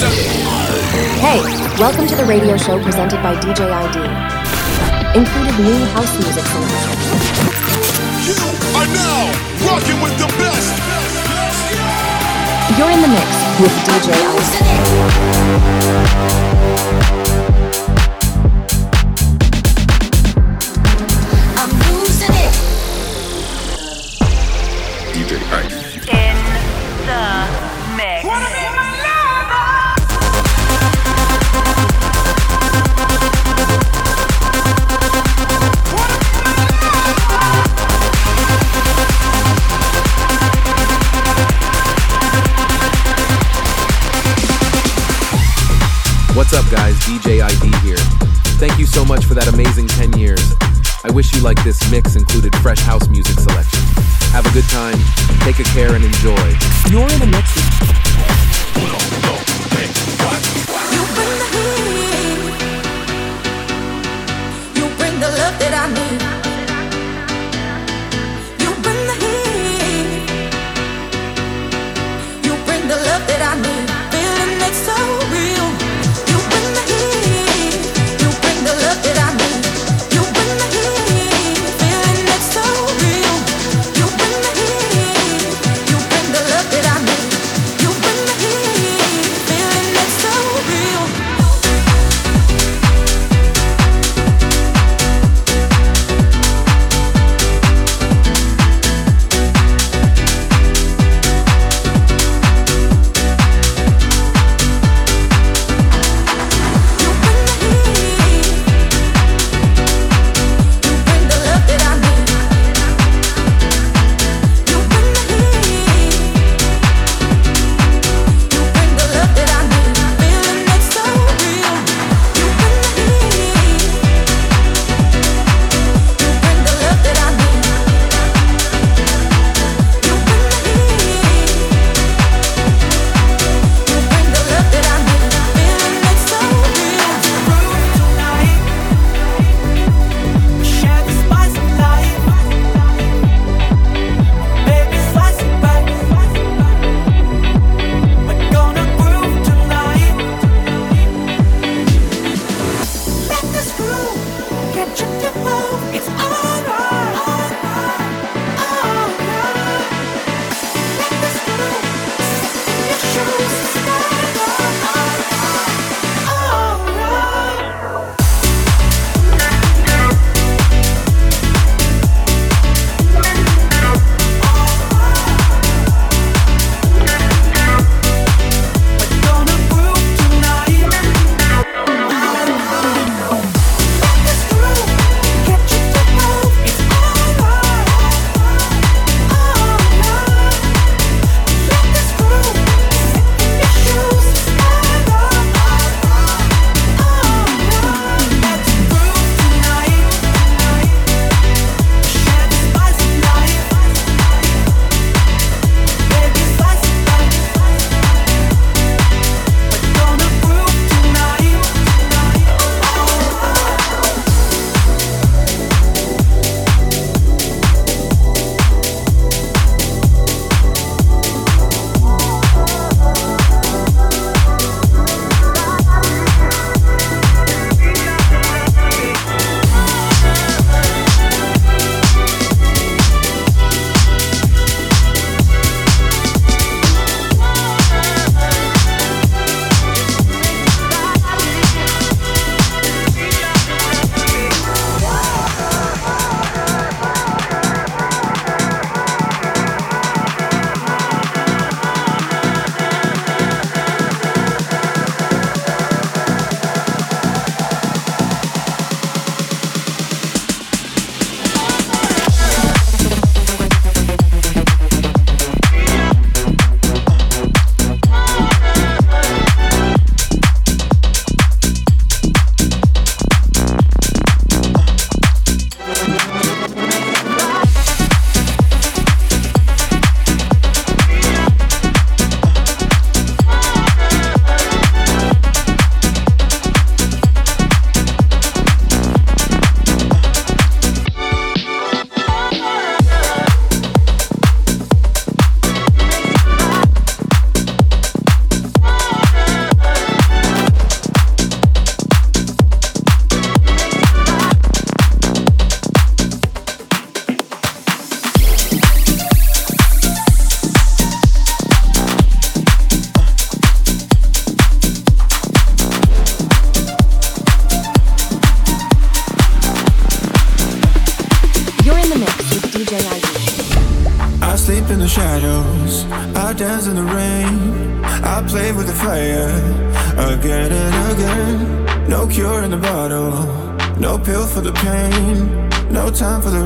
Hey, welcome to the radio show presented by DJ ID. Included new house music selection. You are now rocking with the best. You're in the mix with DJ ID. Like this mix included fresh house music selection. Have a good time, take a care, and enjoy. You're in a mix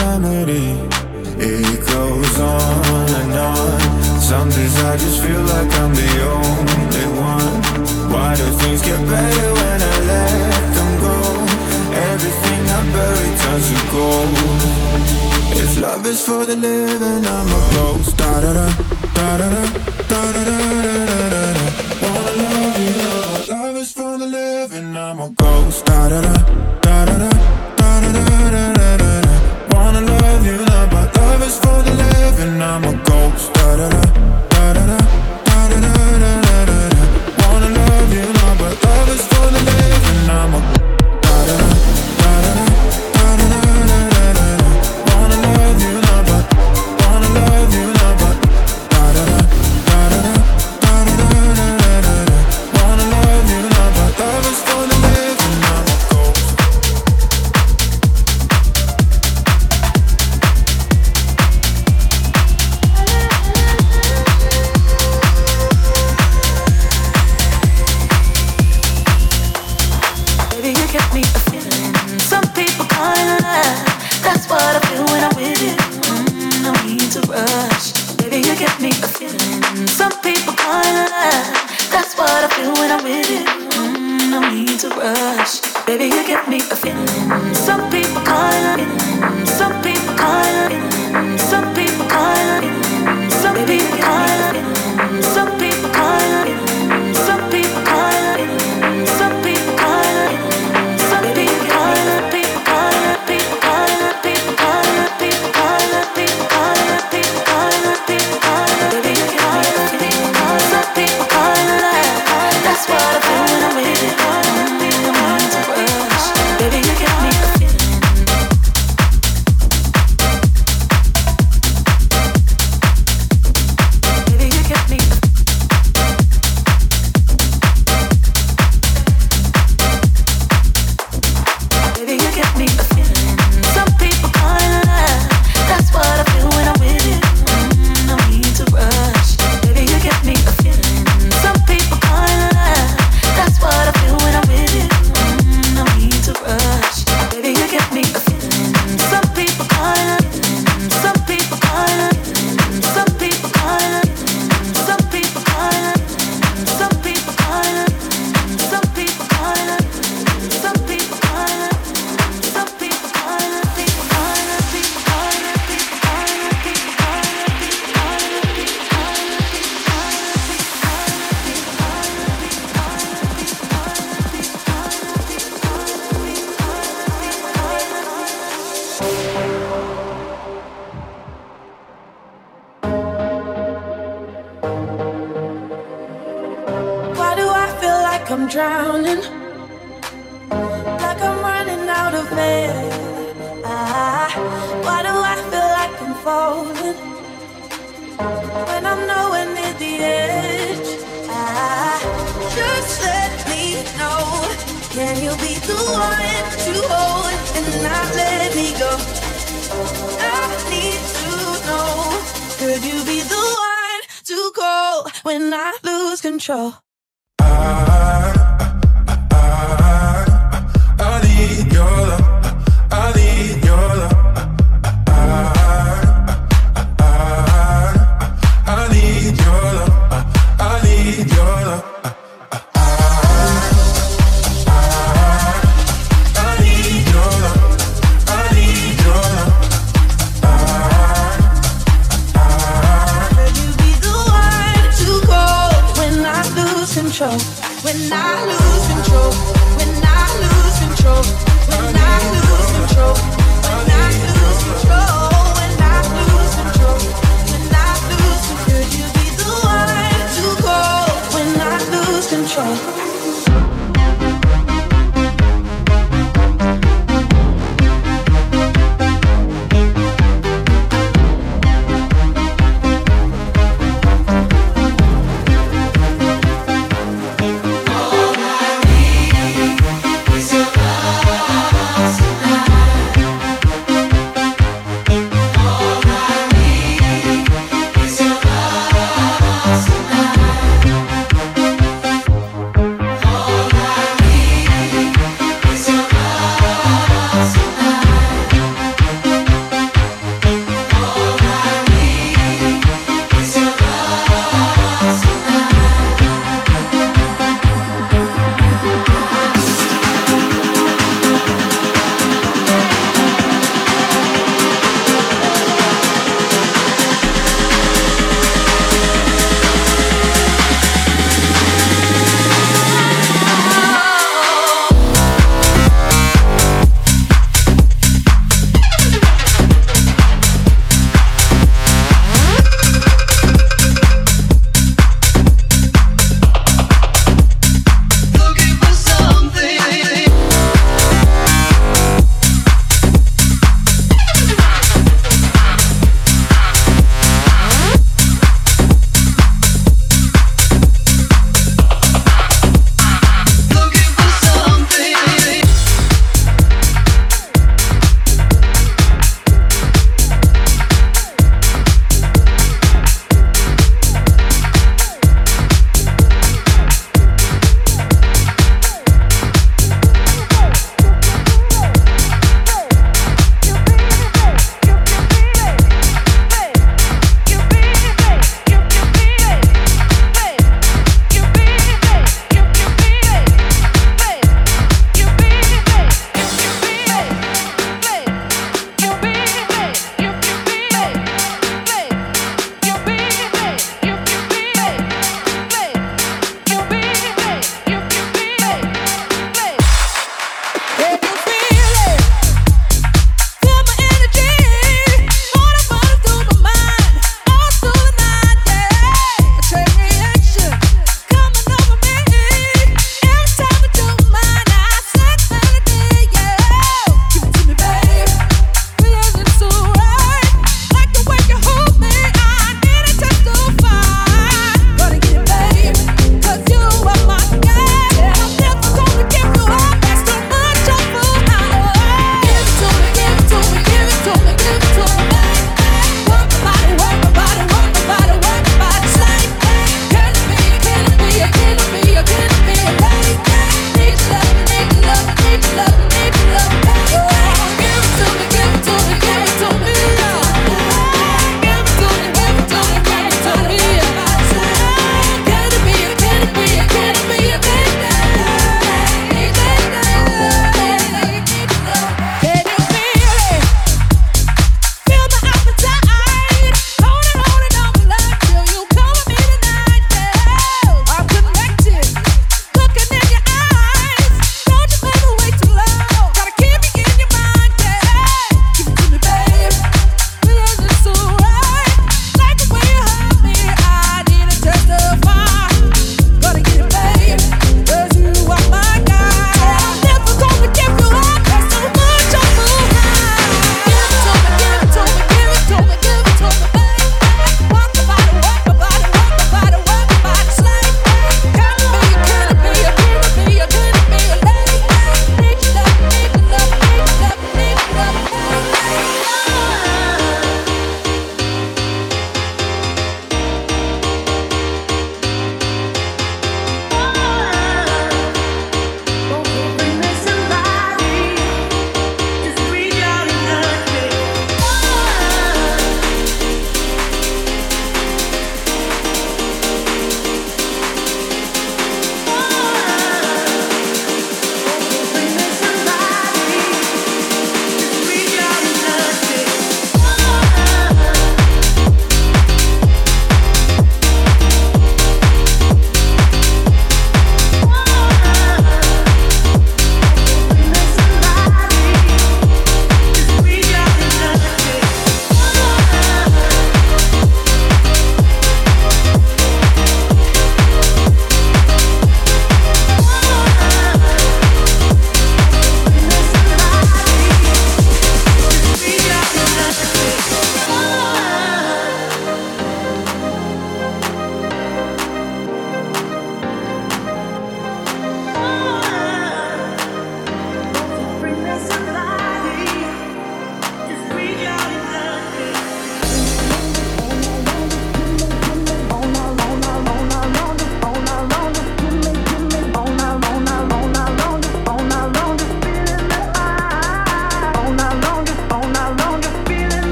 remedy. It goes on and on. Some days I just feel like I'm the only one. Why do things get better when I let them go? Everything I bury turns to gold. If love is for the living, I'm a ghost. Da da da, da da da, da da da da da da. Wanna love you, love. Is for the living, I'm a ghost. Da, da da living, I'm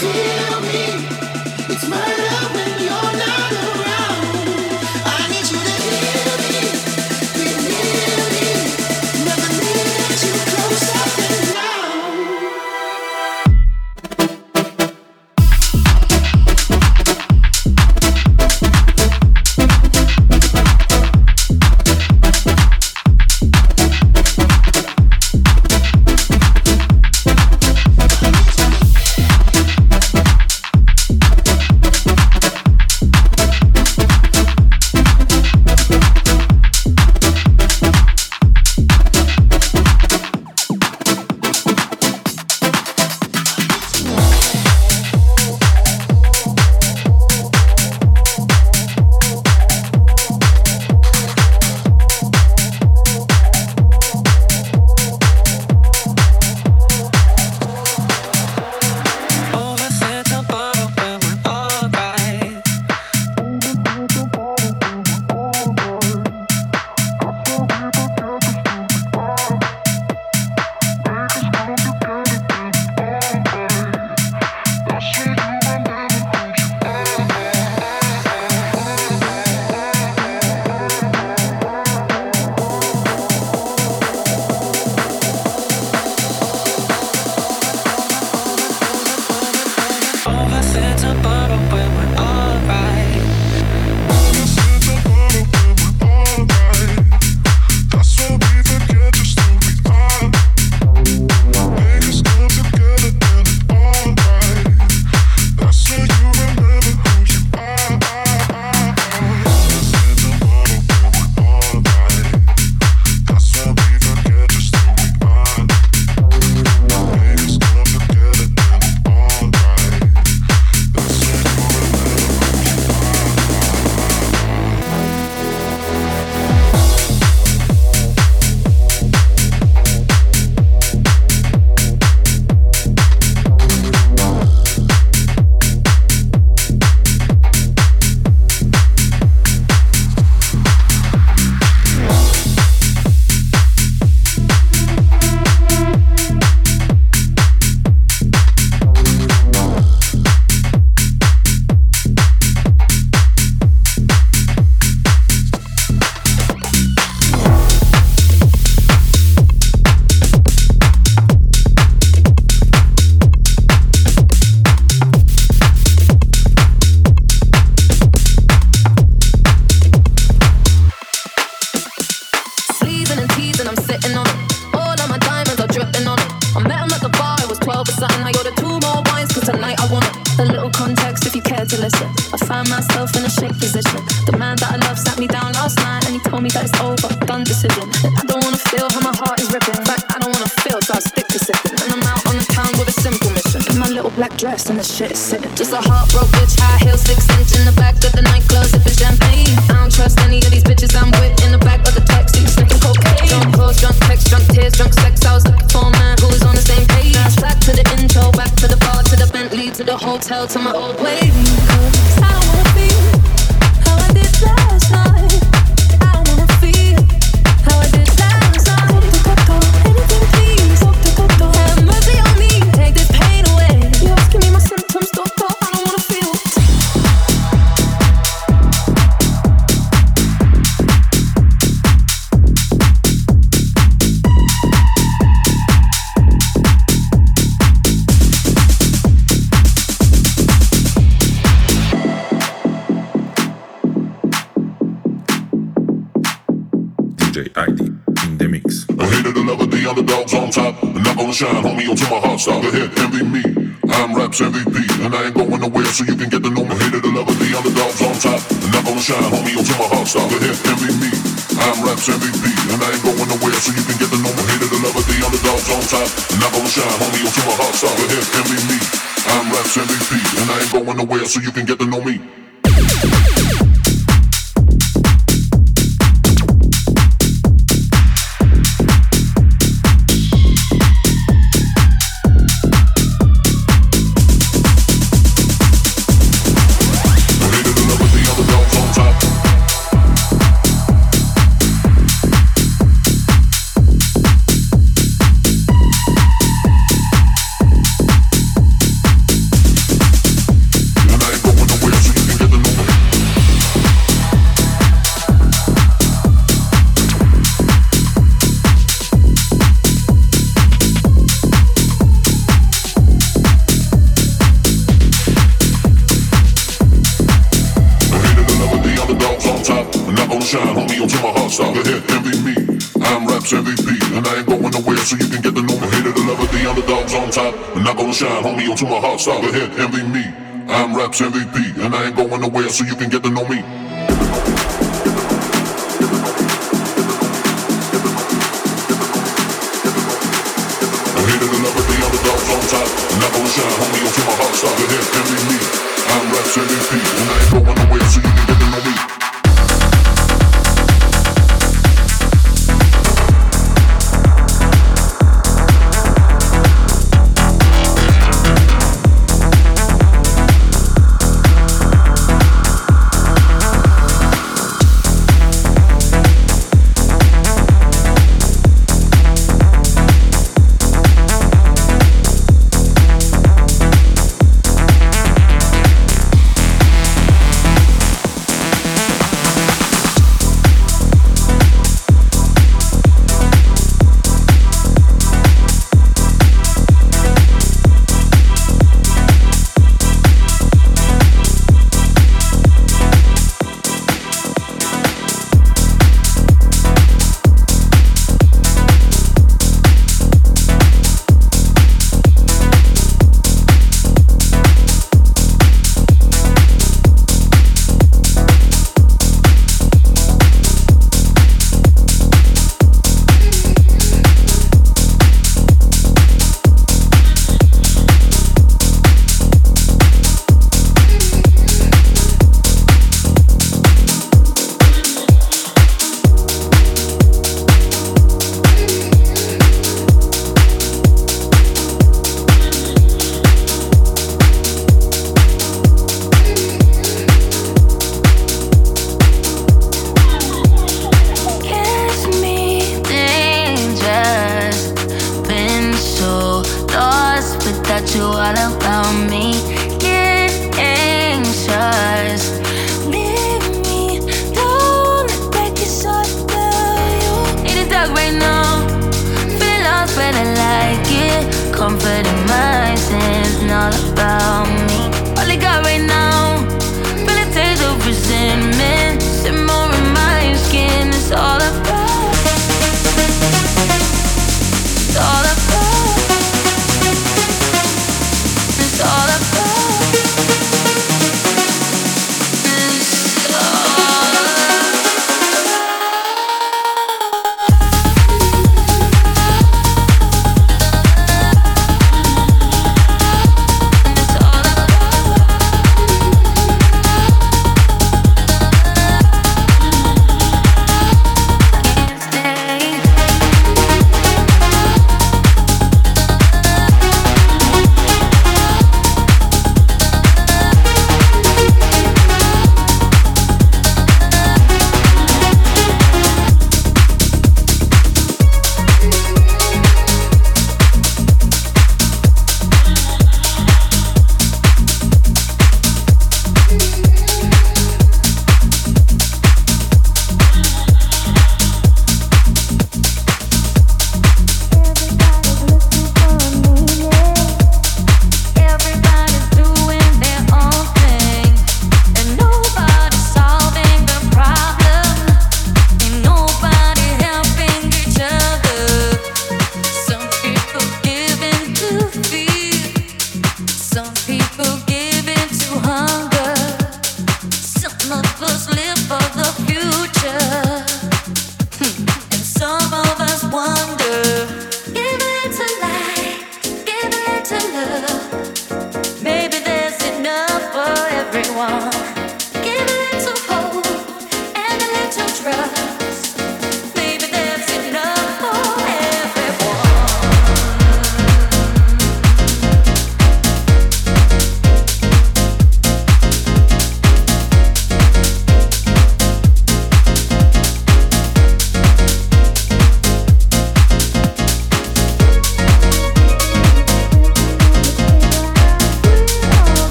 feel sipping. And I'm out on the town with a simple mission. In my little black dress and the shit is sitting. Just a heartbroken bitch, high heels, six inch in the back of the nightclub, sipping champagne. I don't trust any of these bitches I'm with in the back of the taxi, sniffing cocaine. Drunk calls, drunk texts, drunk tears, drunk sex. I was looking for a man who was on the same page. Back to the intro, back to the bar, to the Bentley, to the hotel, to my old way. I the on top. I'm not gonna shine, homie, until my heart stop. Go ahead, envy me. I'm Raps MVP, and I ain't going nowhere, so you can get to know me. Hated the lover, the underdogs on top. I'm not gonna shine, homie, until my heart stop. Go ahead, envy me. I'm Raps MVP, and I ain't going nowhere, so you can get to know me. Hated the lover, the underdogs on top. I'm not gonna shine, homie, until my heart stop. Go ahead, envy me. I'm Raps MVP, and I ain't going nowhere, so you can get to know me. Gonna homie, until my heart stop. Ahead, envy me. I'm Raps MVP, and I ain't going nowhere, so you can get to know me. Gonna shine, homie, until my heart stop. Ahead, envy me. I'm Raps MVP,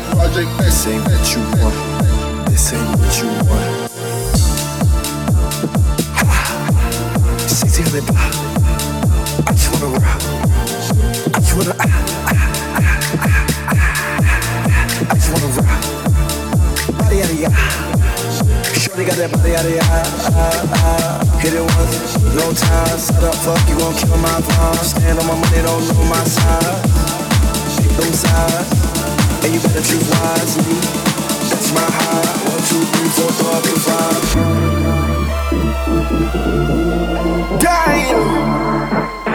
project, project. This ain't what you want. This ain't what you want. Sexy honey pie. I just wanna rock. I just wanna. Ah, ah, ah, ah, ah. I just wanna rock. Body out of ya. Shorty got that body out of ya. Ah, ah. Hit it once, no time. Set up, fuck you gon' kill my vibe. Stand on my money, don't know my side. Them side, you better choose wisely. That's my high. One, two, three, four, five, and five. Damn. Just